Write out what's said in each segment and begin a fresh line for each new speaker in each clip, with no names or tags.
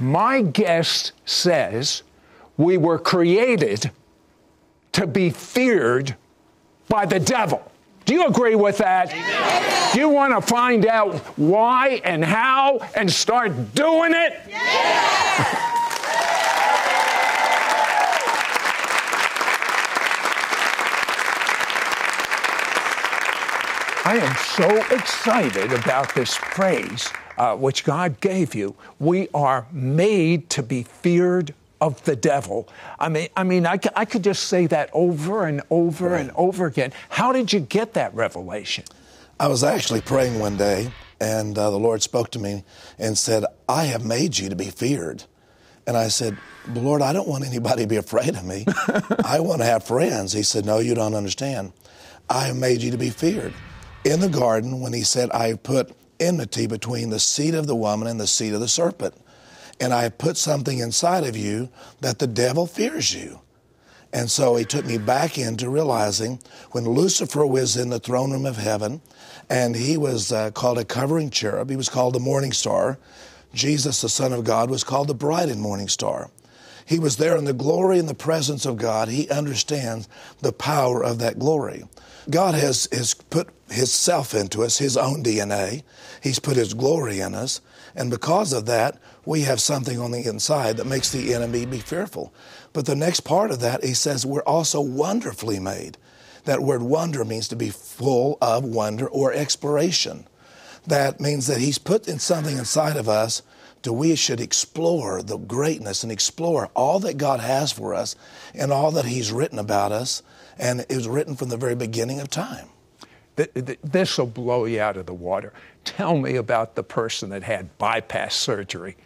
My guest says we were created to be feared by the devil. Do you agree with that? Do you want to find out why and how and start doing it? I am so excited about this phrase uh, which God gave you. We are made to be feared of the devil. I mean, I mean, I, I could just say that over and over and over again. How did you get that revelation?
I was actually praying one day, and uh, the Lord spoke to me and said, I have made you to be feared. And I said, Lord, I don't want anybody to be afraid of me. I want to have friends. He said, No, you don't understand. I have made you to be feared. In the garden, when he said, I have put enmity between the seed of the woman and the seed of the serpent, and I have put something inside of you that the devil fears you. And so he took me back into realizing when Lucifer was in the throne room of heaven and he was uh, called a covering cherub, he was called the morning star. Jesus, the Son of God, was called the bright and morning star. He was there in the glory and the presence of God. He understands the power of that glory. God has, has put His self into us, His own DNA. He's put His glory in us. And because of that, we have something on the inside that makes the enemy be fearful. But the next part of that, He says, we're also wonderfully made. That word wonder means to be full of wonder or exploration. That means that He's put in something inside of us to we should explore the greatness and explore all that God has for us and all that He's written about us. And it was written from the very beginning of time.
This will blow you out of the water. Tell me about the person that had bypass surgery.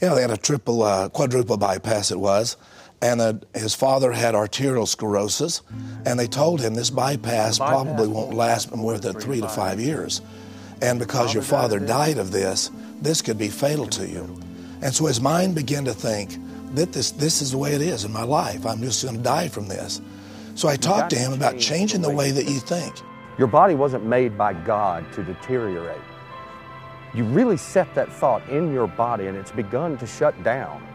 Yeah, they had a triple, uh, quadruple bypass, it was. And uh, his father had arterial sclerosis, and they told him this bypass, probably won't last more than three to five years. And because your father died of this, this could be fatal to you. And so his mind began to think that this, this is the way it is in my life. I'm just going to die from this. So I talked to him about changing the way that you think.
Your body wasn't made by God to deteriorate. You really set that thought in your body and it's begun to shut down.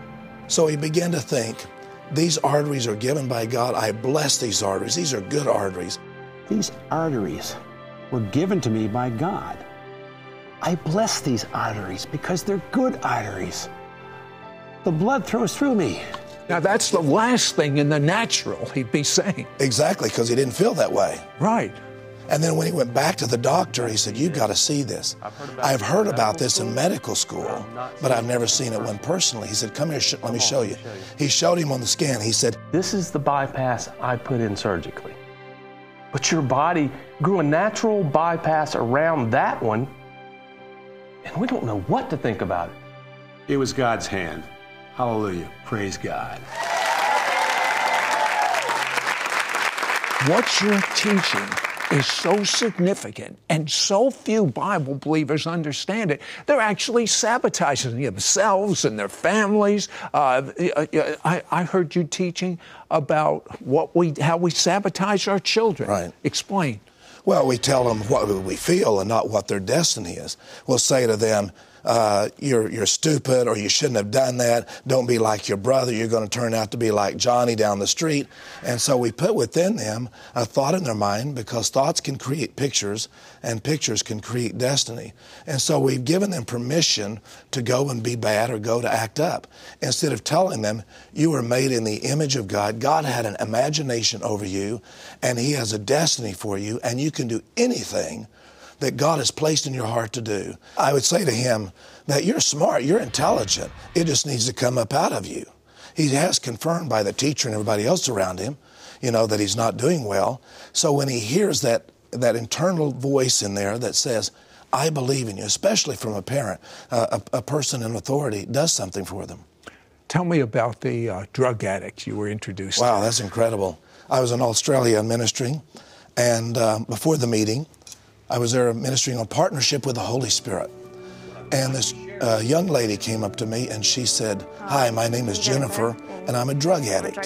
So he began to think, these arteries are given by God. I bless these arteries. These are good arteries.
These arteries were given to me by God. I bless these arteries because they're good arteries. The blood throws through me.
Now, that's the last thing in the natural he'd be saying.
Exactly, because he didn't feel that way.
Right.
And then when he went back to the doctor, he said, You've got to see this. I've heard about this in medical school, but I've never seen it one personally. He said, Come here, sh- let me show you. He showed him on the scan. He said,
This is the bypass I put in surgically. But your body grew a natural bypass around that one, and we don't know what to think about it.
It was God's hand. Hallelujah. Praise God.
What you're teaching is so significant and so few Bible believers understand it. They're actually sabotaging themselves and their families. Uh, I, I, heard you teaching about what we, how we sabotage our children.
Right.
Explain.
Well, we tell them what we feel and not what their destiny is. We'll say to them, uh, you're, you're stupid or you shouldn't have done that. Don't be like your brother. You're going to turn out to be like Johnny down the street. And so we put within them a thought in their mind because thoughts can create pictures and pictures can create destiny. And so we've given them permission to go and be bad or go to act up instead of telling them you were made in the image of God. God had an imagination over you and He has a destiny for you and you can do anything that God has placed in your heart to do. I would say to him that you're smart, you're intelligent. It just needs to come up out of you. He has confirmed by the teacher and everybody else around him, you know, that he's not doing well. So when he hears that that internal voice in there that says, I believe in you, especially from a parent, uh, a, a, person in authority does something for them.
Tell me about the uh, drug addict you were introduced
wow,
to.
that's incredible. I was in Australia ministering, and uh, before the meeting, I was there ministering on partnership with the Holy Spirit. And this uh, young lady came up to me and she said, Hi, my name is Jennifer, and I'm a drug addict.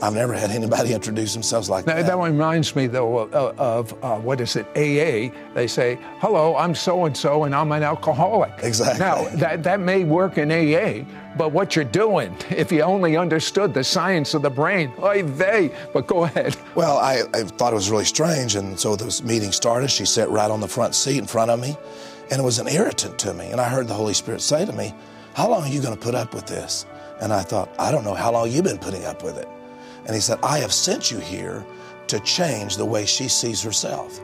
I've never had anybody introduce themselves like
now,
that.
That reminds me, though, of, of uh, what is it, AA? They say, Hello, I'm so and so, and I'm an alcoholic.
Exactly.
Now, that, that may work in AA, but what you're doing, if you only understood the science of the brain, oy vey, but go ahead.
Well, I, I thought it was really strange, and so this meeting started. She sat right on the front seat in front of me, and it was an irritant to me. And I heard the Holy Spirit say to me, How long are you going to put up with this? And I thought, I don't know how long you've been putting up with it. And he said, I have sent you here to change the way she sees herself.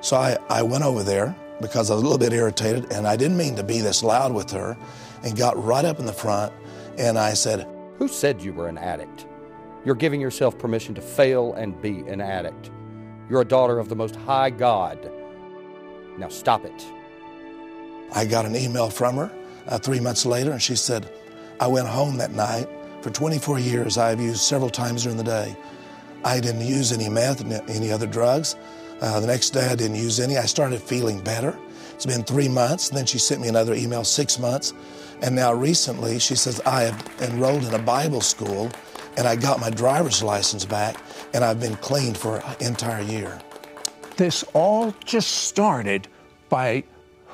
So I, I went over there because I was a little bit irritated, and I didn't mean to be this loud with her and got right up in the front and I said,
Who said you were an addict? You're giving yourself permission to fail and be an addict. You're a daughter of the Most High God. Now stop it.
I got an email from her uh, three months later, and she said, I went home that night. For 24 years, I've used several times during the day. I didn't use any meth, any other drugs. Uh, the next day, I didn't use any. I started feeling better. It's been three months. And then she sent me another email, six months. And now recently, she says, I have enrolled in a Bible school and I got my driver's license back and I've been clean for an entire year.
This all just started by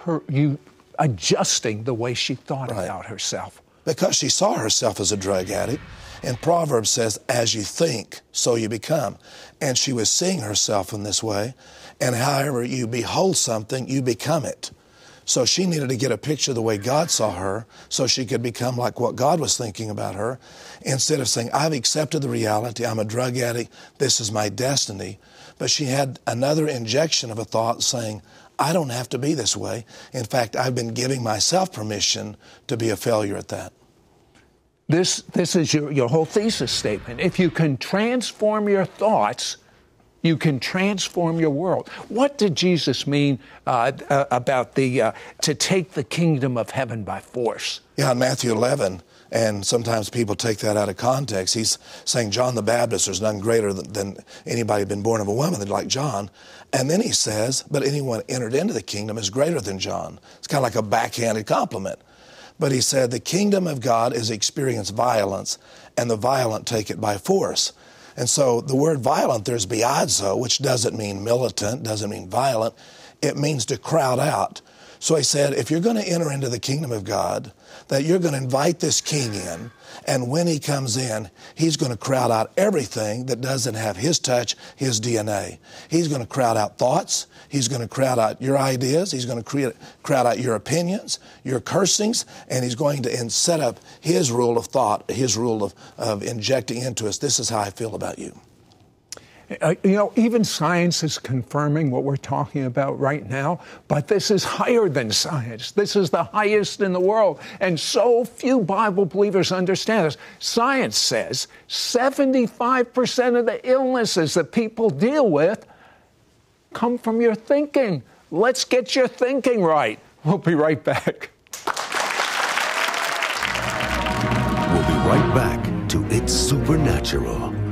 her, you adjusting the way she thought right. about herself.
Because she saw herself as a drug addict. And Proverbs says, as you think, so you become. And she was seeing herself in this way. And however you behold something, you become it. So she needed to get a picture of the way God saw her so she could become like what God was thinking about her instead of saying, I've accepted the reality, I'm a drug addict, this is my destiny. But she had another injection of a thought saying, I don't have to be this way. In fact, I've been giving myself permission to be a failure at that.
This, this is your, your whole thesis statement. If you can transform your thoughts, you can transform your world. What did Jesus mean uh, uh, about the uh, to take the kingdom of heaven by force?
Yeah, in Matthew 11, and sometimes people take that out of context. He's saying John the Baptist, there's none greater than, than anybody been born of a woman like John. And then he says, but anyone entered into the kingdom is greater than John. It's kind of like a backhanded compliment. But he said, the kingdom of God is experienced violence, and the violent take it by force. And so the word violent, there's biazo, which doesn't mean militant, doesn't mean violent. It means to crowd out. So he said, if you're going to enter into the kingdom of God, that you're going to invite this king in, and when he comes in, he's going to crowd out everything that doesn't have his touch, his DNA. He's going to crowd out thoughts. He's going to crowd out your ideas. He's going to create, crowd out your opinions, your cursings, and he's going to set up his rule of thought, his rule of, of injecting into us. This is how I feel about you.
Uh, you know, even science is confirming what we're talking about right now, but this is higher than science. This is the highest in the world. And so few Bible believers understand this. Science says 75% of the illnesses that people deal with come from your thinking. Let's get your thinking right. We'll be right back.
We'll be right back to It's Supernatural.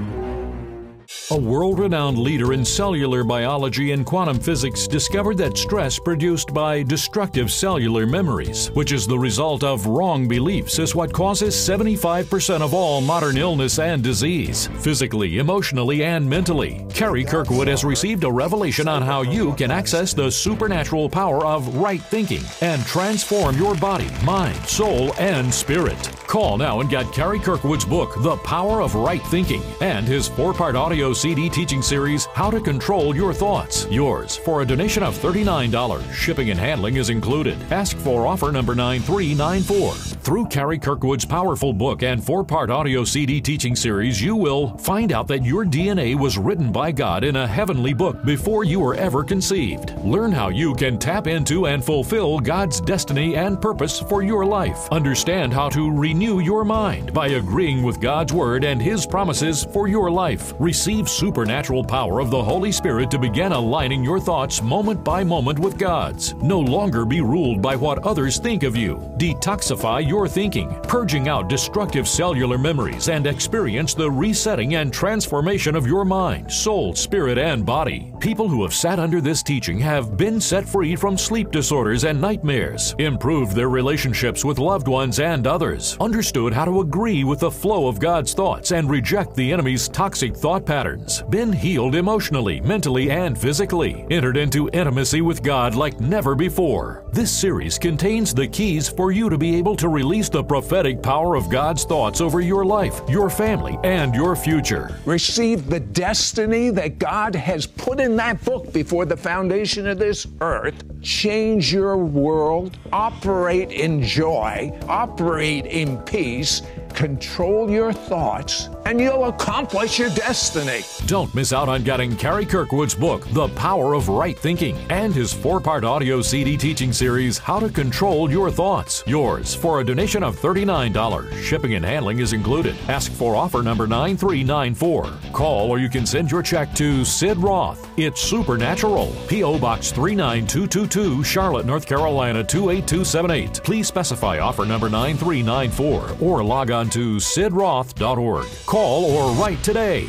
A world renowned leader in cellular biology and quantum physics discovered that stress produced by destructive cellular memories, which is the result of wrong beliefs, is what causes 75% of all modern illness and disease, physically, emotionally, and mentally. Kerry Kirkwood has received a revelation on how you can access the supernatural power of right thinking and transform your body, mind, soul, and spirit. Call now and get Kerry Kirkwood's book, The Power of Right Thinking, and his four part audio CD teaching series, How to Control Your Thoughts. Yours for a donation of $39. Shipping and handling is included. Ask for offer number 9394. Through Kerry Kirkwood's powerful book and four part audio CD teaching series, you will find out that your DNA was written by God in a heavenly book before you were ever conceived. Learn how you can tap into and fulfill God's destiny and purpose for your life. Understand how to renew your mind by agreeing with God's Word and His promises for your life. Receive supernatural power of the Holy Spirit to begin aligning your thoughts moment by moment with God's. No longer be ruled by what others think of you. Detoxify your thinking, purging out destructive cellular memories, and experience the resetting and transformation of your mind, soul, spirit, and body. People who have sat under this teaching have been set free from sleep disorders and nightmares, improved their relationships with loved ones and others, understood how to agree with the flow of God's thoughts and reject the enemy's toxic thought patterns, been healed emotionally, mentally, and physically, entered into intimacy with God like never before. This series contains the keys for you to be able to release the prophetic power of God's thoughts over your life, your family, and your future.
Receive the destiny that God has put in that book before the foundation of this earth. Change your world, operate in joy, operate in peace, control your thoughts, and you'll accomplish your destiny.
Don't miss out on getting Kerry Kirkwood's book, The Power of Right Thinking, and his four part audio CD teaching series, How to Control Your Thoughts. Yours for a donation of $39. Shipping and handling is included. Ask for offer number 9394. Call or you can send your check to Sid Roth. It's Supernatural. P.O. Box 39222, Charlotte, North Carolina 28278. Please specify offer number 9394 or log on to sidroth.org. Call or write today.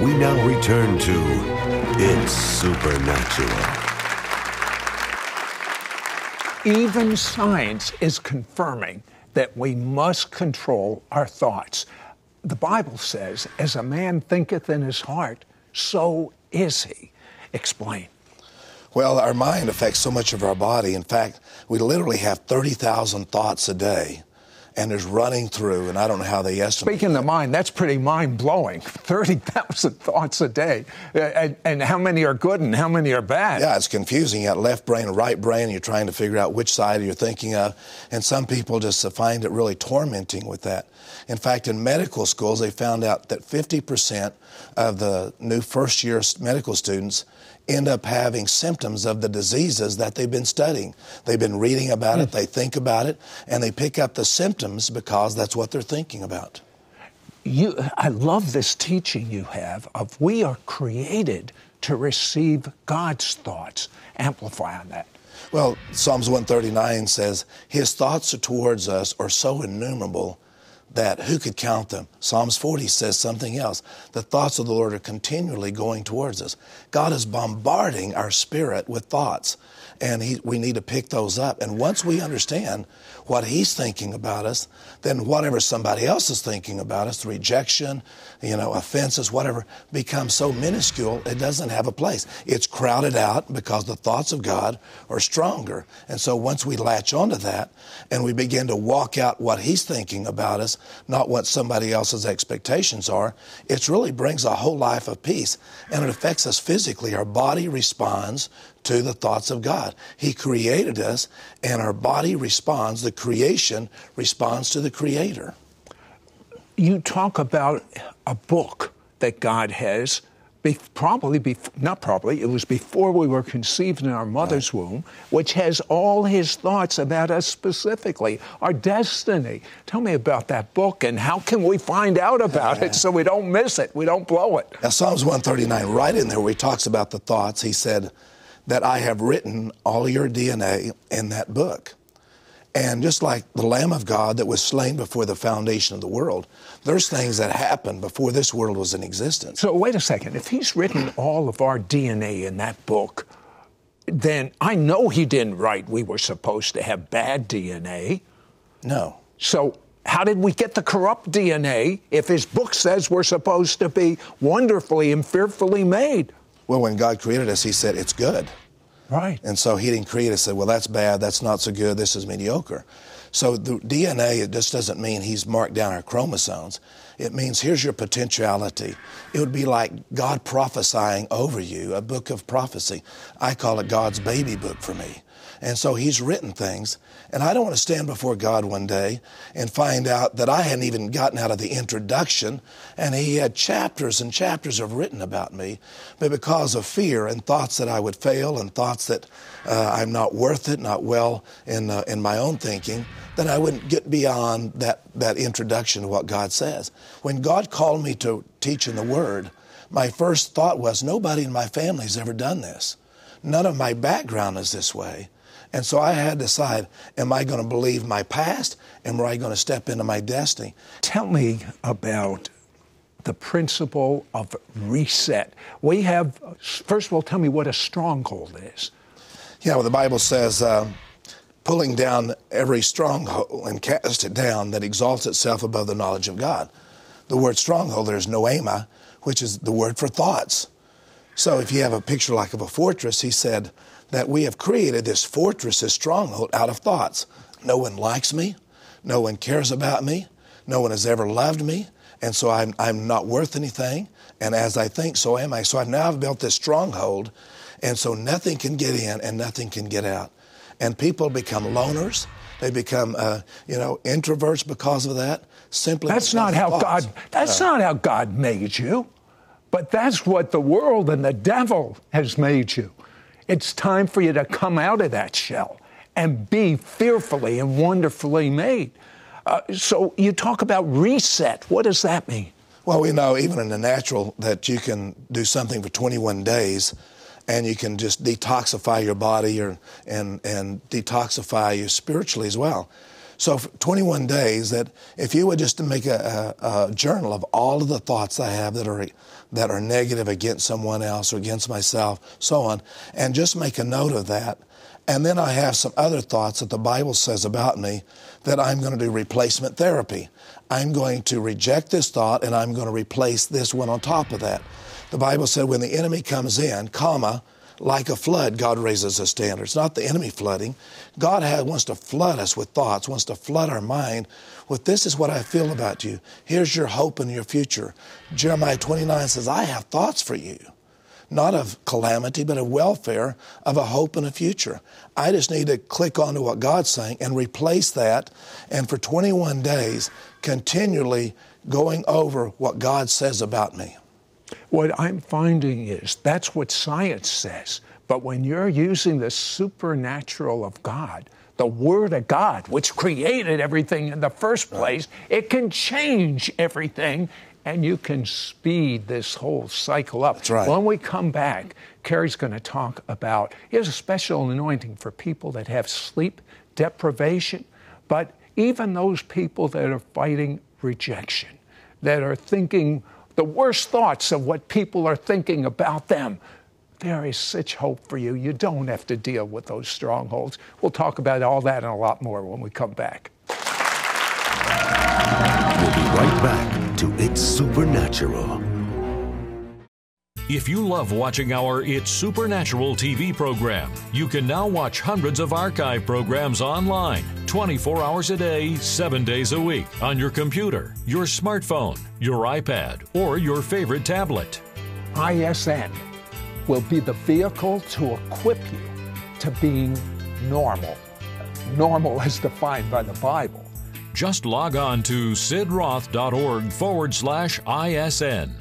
We now return to It's Supernatural.
Even science is confirming that we must control our thoughts. The Bible says, as a man thinketh in his heart, so is he. Explain.
Well, our mind affects so much of our body. In fact, we literally have 30,000 thoughts a day. And is running through, and I don't know how they estimate.
Speaking of mind, that's pretty mind blowing. 30,000 thoughts a day. Uh, and, and, how many are good and how many are bad?
Yeah, it's confusing. You got left brain and right brain, and you're trying to figure out which side you're thinking of. And some people just find it really tormenting with that. In fact, in medical schools, they found out that 50% of the new first year medical students end up having symptoms of the diseases that they've been studying. They've been reading about it, hmm. they think about it, and they pick up the symptoms because that's what they're thinking about.
You, I love this teaching you have of we are created to receive God's thoughts. Amplify on that.
Well, Psalms 139 says, His thoughts towards us are so innumerable that who could count them? Psalms 40 says something else. The thoughts of the Lord are continually going towards us. God is bombarding our spirit with thoughts, and he, we need to pick those up. And once we understand what He's thinking about us, then whatever somebody else is thinking about us, the rejection, you know, offenses, whatever, becomes so minuscule it doesn't have a place. It's crowded out because the thoughts of God are stronger. And so once we latch onto that and we begin to walk out what He's thinking about us, not what somebody else's expectations are, it really brings a whole life of peace. And it affects us physically. Our body responds to the thoughts of God. He created us, and our body responds, the creation responds to the Creator.
You talk about a book that God has be, probably, be, not probably, it was before we were conceived in our mother's right. womb, which has all his thoughts about us specifically, our destiny. Tell me about that book and how can we find out about yeah. it so we don't miss it, we don't blow it.
Now, Psalms 139, right in there where he talks about the thoughts, he said, that I have written all your DNA in that book. And just like the Lamb of God that was slain before the foundation of the world, there's things that happened before this world was in existence.
So, wait a second. If he's written all of our DNA in that book, then I know he didn't write we were supposed to have bad DNA.
No.
So, how did we get the corrupt DNA if his book says we're supposed to be wonderfully and fearfully made?
Well, when God created us, He said it's good.
Right.
And so He didn't create us said, well, that's bad, that's not so good, this is mediocre. So the DNA, it just doesn't mean He's marked down our chromosomes. It means here's your potentiality. It would be like God prophesying over you, a book of prophecy. I call it God's baby book for me. And so he's written things. And I don't want to stand before God one day and find out that I hadn't even gotten out of the introduction and he had chapters and chapters of written about me. But because of fear and thoughts that I would fail and thoughts that uh, I'm not worth it, not well in, uh, in my own thinking, then I wouldn't get beyond that, that introduction to what God says. When God called me to teach in the Word, my first thought was nobody in my family's ever done this. None of my background is this way. And so I had to decide am I going to believe my past? And am I going to step into my destiny?
Tell me about the principle of reset. We have, first of all, tell me what a stronghold is.
Yeah, well, the Bible says, uh, pulling down every stronghold and cast it down that exalts itself above the knowledge of God. The word stronghold there is noema, which is the word for thoughts. So if you have a picture like of a fortress, he said, that we have created this fortress, this stronghold out of thoughts. No one likes me. No one cares about me. No one has ever loved me. And so I'm, I'm not worth anything. And as I think, so am I. So I've now built this stronghold. And so nothing can get in and nothing can get out. And people become loners. They become, uh, you know, introverts because of that. Simply
that's not how
thoughts.
God. That's not how God made you. But that's what the world and the devil has made you. It's time for you to come out of that shell and be fearfully and wonderfully made. Uh, so you talk about reset. What does that mean?
Well, we know even in the natural that you can do something for 21 days and you can just detoxify your body or, and, and detoxify you spiritually as well. So, for 21 days, that if you would just make a, a, a, journal of all of the thoughts I have that are that are negative against someone else or against myself, so on, and just make a note of that. And then I have some other thoughts that the Bible says about me that I'm going to do replacement therapy. I'm going to reject this thought and I'm going to replace this one on top of that. The Bible said when the enemy comes in, comma, like a flood, God raises a standard. It's not the enemy flooding. God has, wants to flood us with thoughts, wants to flood our mind with this is what I feel about you. Here's your hope and your future. Jeremiah 29 says, I have thoughts for you, not of calamity, but of welfare, of a hope and a future. I just need to click onto what God's saying and replace that. And for 21 days, continually going over what God says about me.
What I'm finding is that's what science says. But when you're using the supernatural of God, the Word of God, which created everything in the first place, it can change everything and you can speed this whole cycle up.
That's right.
When we come back, Kerry's going to talk about here's a special anointing for people that have sleep deprivation, but even those people that are fighting rejection, that are thinking the worst thoughts of what people are thinking about them. There is such hope for you. You don't have to deal with those strongholds. We'll talk about all that and a lot more when we come back.
We'll be right back to It's Supernatural.
If you love watching our It's Supernatural TV program, you can now watch hundreds of archive programs online 24 hours a day, 7 days a week on your computer, your smartphone, your iPad, or your favorite tablet.
ISN will be the vehicle to equip you to being normal. Normal as defined by the Bible.
Just log on to sidroth.org forward slash ISN.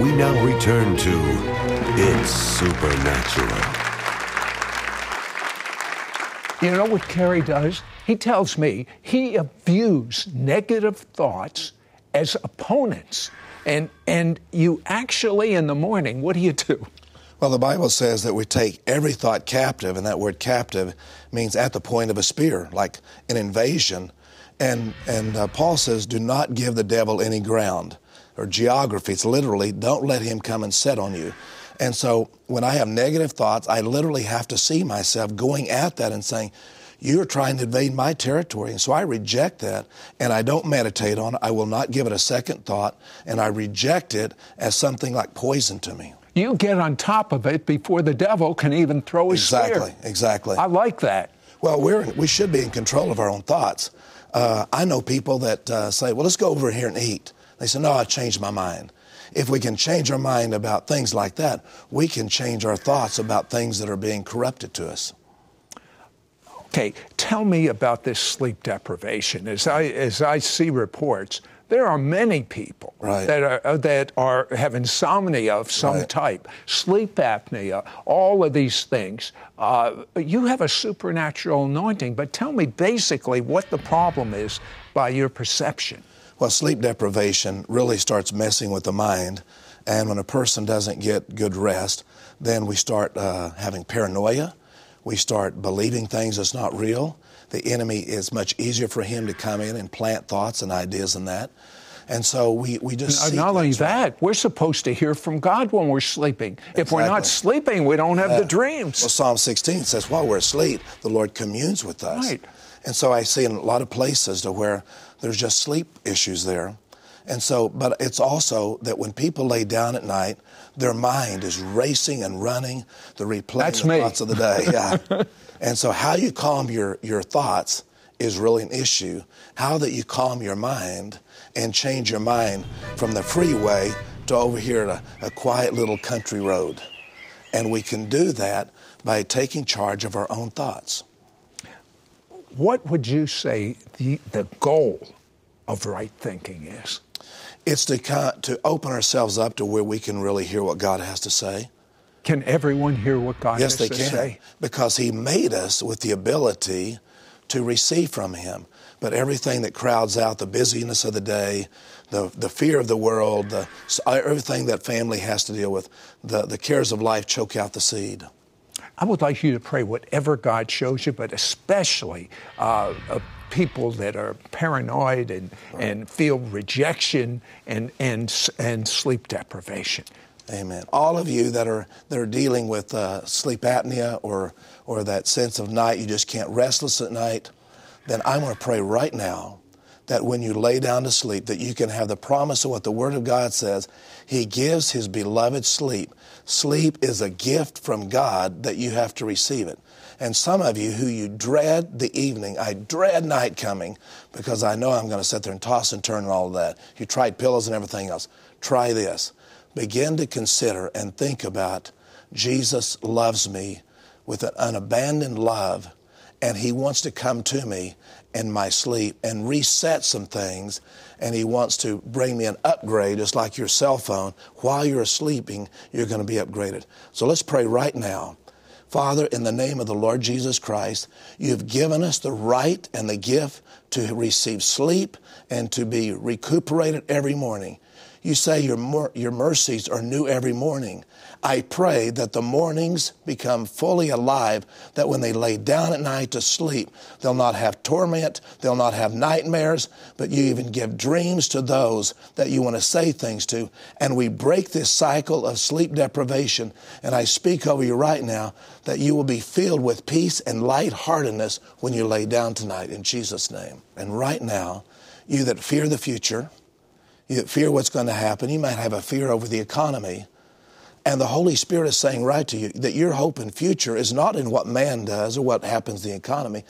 We now return to It's Supernatural.
You know what Kerry does? He tells me he views negative thoughts as opponents. And, and you actually, in the morning, what do you do?
Well, the Bible says that we take every thought captive, and that word captive means at the point of a spear, like an invasion. And, and uh, Paul says, do not give the devil any ground or geography. It's literally, don't let him come and set on you. And so when I have negative thoughts, I literally have to see myself going at that and saying, you're trying to invade my territory. And so I reject that and I don't meditate on it. I will not give it a second thought and I reject it as something like poison to me.
You get on top of it before the devil can even throw his
exactly,
spear.
Exactly.
I like that.
Well, we're, we should be in control of our own thoughts. Uh, I know people that uh, say, well, let's go over here and eat. They said, no, I changed my mind. If we can change our mind about things like that, we can change our thoughts about things that are being corrupted to us.
Okay, tell me about this sleep deprivation. As I, as I see reports, there are many people
right.
that are uh, that are have insomnia of some
Right.
type, sleep apnea, all of these things. Uh, you have a supernatural anointing, but tell me basically what the problem is by your perception.
Well, sleep deprivation really starts messing with the mind. And when a person doesn't get good rest, then we start uh, having paranoia. We start believing things that's not real. The enemy is much easier for him to come in and plant thoughts and ideas in that. And so we, we just.
Uh, Not only
right.
that, we're supposed to hear from God when we're sleeping. If we're not sleeping, we don't have
Yeah.
the dreams.
Well, Psalm 16 says, while we're asleep, the Lord communes with us.
Right.
And so I see in a lot of places to where there's just sleep issues there. And so, but it's also that when people lay down at night, their mind is racing and running, the replaying
That's
the
me.
thoughts of the day. Yeah. and so how you calm your, your thoughts is really an issue. How that you calm your mind and change your mind from the freeway to over here at a, a quiet little country road. And we can do that by taking charge of our own thoughts.
What would you say the, the goal of right thinking is?
It's to, kind to open ourselves up to where we can really hear what God has to say.
Can everyone hear what God
yes,
has
they
to
can.
say?
Because He made us with the ability to receive from Him. But everything that crowds out the busyness of the day, the, the fear of the world, the, everything that family has to deal with, the, the cares of life choke out the seed.
I would like you to pray whatever God shows you, but especially uh, uh, people that are paranoid and, and feel rejection and, and, and sleep deprivation.
Amen. All of you that are that are dealing with uh, sleep apnea or or that sense of night you just can't restless at night, then I want to pray right now that when you lay down to sleep, that you can have the promise of what the Word of God says. He gives His beloved sleep. Sleep is a gift from God that you have to receive it. And some of you who you dread the evening, I dread night coming because I know I'm going to sit there and toss and turn and all of that. You tried pillows and everything else. Try this. Begin to consider and think about Jesus loves me with an unabandoned love, and He wants to come to me in my sleep and reset some things, and He wants to bring me an upgrade, just like your cell phone. While you're sleeping, you're going to be upgraded. So let's pray right now. Father, in the name of the Lord Jesus Christ, you've given us the right and the gift to receive sleep and to be recuperated every morning. You say your, your mercies are new every morning. I pray that the mornings become fully alive, that when they lay down at night to sleep, they'll not have torment, they'll not have nightmares, but you even give dreams to those that you want to say things to. And we break this cycle of sleep deprivation. And I speak over you right now that you will be filled with peace and lightheartedness when you lay down tonight in Jesus' name. And right now, you that fear the future, you fear what's going to happen, you might have a fear over the economy. And the Holy Spirit is saying right to you that your hope and future is not in what man does or what happens in the economy,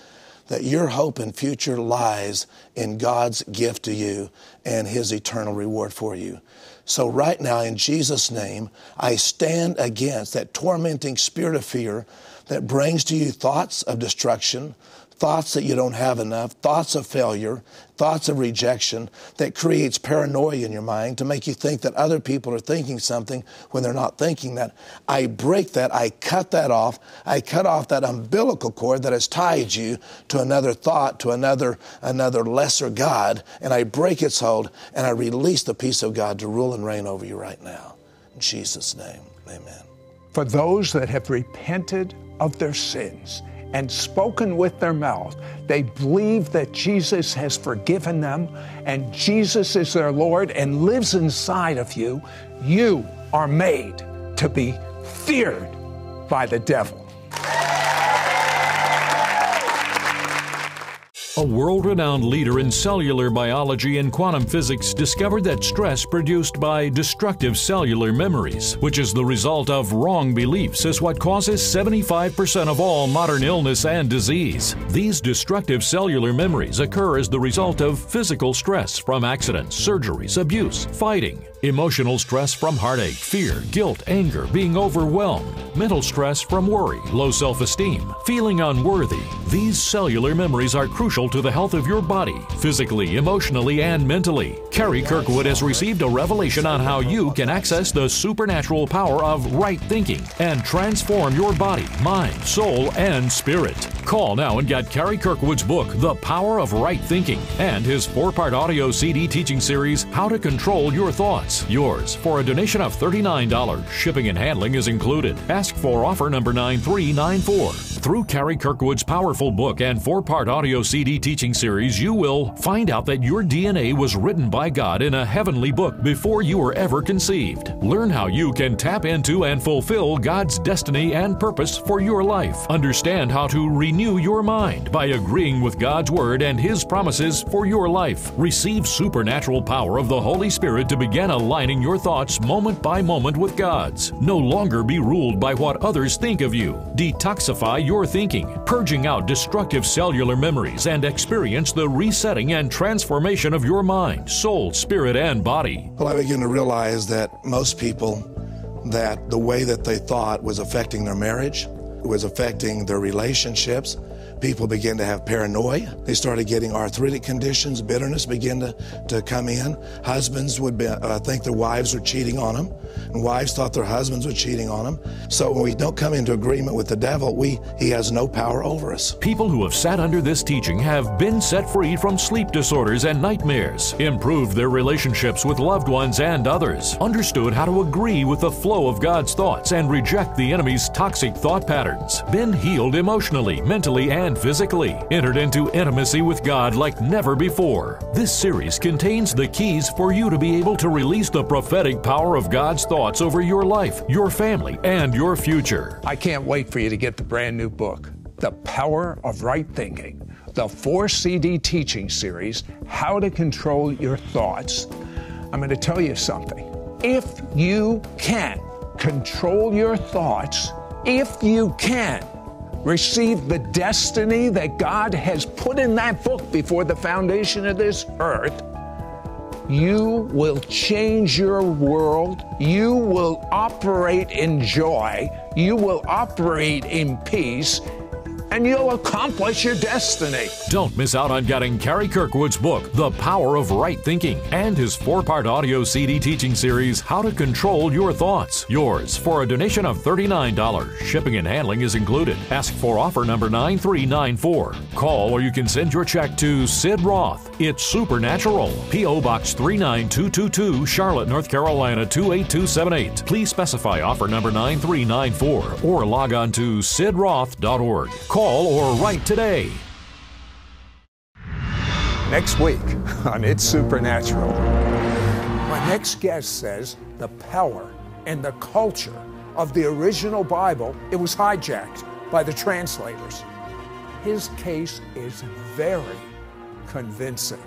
that your hope and future lies in God's gift to you and His eternal reward for you. So, right now, in Jesus' name, I stand against that tormenting spirit of fear that brings to you thoughts of destruction, thoughts that you don't have enough, thoughts of failure, thoughts of rejection that creates paranoia in your mind to make you think that other people are thinking something when they're not thinking that. I break that, I cut that off, I cut off that umbilical cord that has tied you to another thought, to another another lesser God, and I break its hold and I release the peace of God to rule and reign over you right now. In Jesus' name. Amen.
for those that have repented of their sins and spoken with their mouth. They believe that Jesus has forgiven them and Jesus is their Lord and lives inside of you. You are made to be feared by the devil.
A world renowned leader in cellular biology and quantum physics discovered that stress produced by destructive cellular memories, which is the result of wrong beliefs, is what causes 75% of all modern illness and disease. These destructive cellular memories occur as the result of physical stress from accidents, surgeries, abuse, fighting, Emotional stress from heartache, fear, guilt, anger, being overwhelmed. Mental stress from worry, low self esteem, feeling unworthy. These cellular memories are crucial to the health of your body, physically, emotionally, and mentally. Kerry Kirkwood has received a revelation on how you can access the supernatural power of right thinking and transform your body, mind, soul, and spirit. Call now and get Kerry Kirkwood's book, The Power of Right Thinking, and his four part audio CD teaching series, How to Control Your Thoughts yours for a donation of $39. Shipping and handling is included. Ask for offer number 9394. Through Kerry Kirkwood's powerful book and four part audio CD teaching series, you will find out that your DNA was written by God in a heavenly book before you were ever conceived. Learn how you can tap into and fulfill God's destiny and purpose for your life. Understand how to renew your mind by agreeing with God's Word and His promises for your life. Receive supernatural power of the Holy Spirit to begin aligning your thoughts moment by moment with God's. No longer be ruled by what others think of you. Detoxify your thinking, purging out destructive cellular memories, and experience the resetting and transformation of your mind, soul, spirit, and body.
Well, I begin to realize that most people, that the way that they thought was affecting their marriage, was affecting their relationships, people began to have paranoia. They started getting arthritic conditions. Bitterness began to, to come in. Husbands would be, uh, think their wives were cheating on them, and wives thought their husbands were cheating on them. So when we don't come into agreement with the devil, we he has no power over us.
People who have sat under this teaching have been set free from sleep disorders and nightmares, improved their relationships with loved ones and others, understood how to agree with the flow of God's thoughts and reject the enemy's toxic thought patterns, been healed emotionally, mentally, and physically, entered into intimacy with God like never before. This series contains the keys for you to be able to release the prophetic power of God's thoughts over your life, your family, and your future.
I can't wait for you to get the brand new book, The Power of Right Thinking, the four CD teaching series, How to Control Your Thoughts. I'm going to tell you something. If you can control your thoughts, if you can receive the destiny that God has put in that book before the foundation of this earth, you will change your world. You will operate in joy. You will operate in peace and you'll accomplish your destiny.
Don't miss out on getting Kerry Kirkwood's book, The Power of Right Thinking, and his four part audio CD teaching series, How to Control Your Thoughts. Yours for a donation of $39. Shipping and handling is included. Ask for offer number 9394. Call or you can send your check to Sid Roth. It's Supernatural. P.O. Box 39222, Charlotte, North Carolina 28278. Please specify offer number 9394 or log on to sidroth.org. Call or write today.
Next week on It's Supernatural, my next guest says the power and the culture of the original Bible, it was hijacked by the translators. His case is very convincing.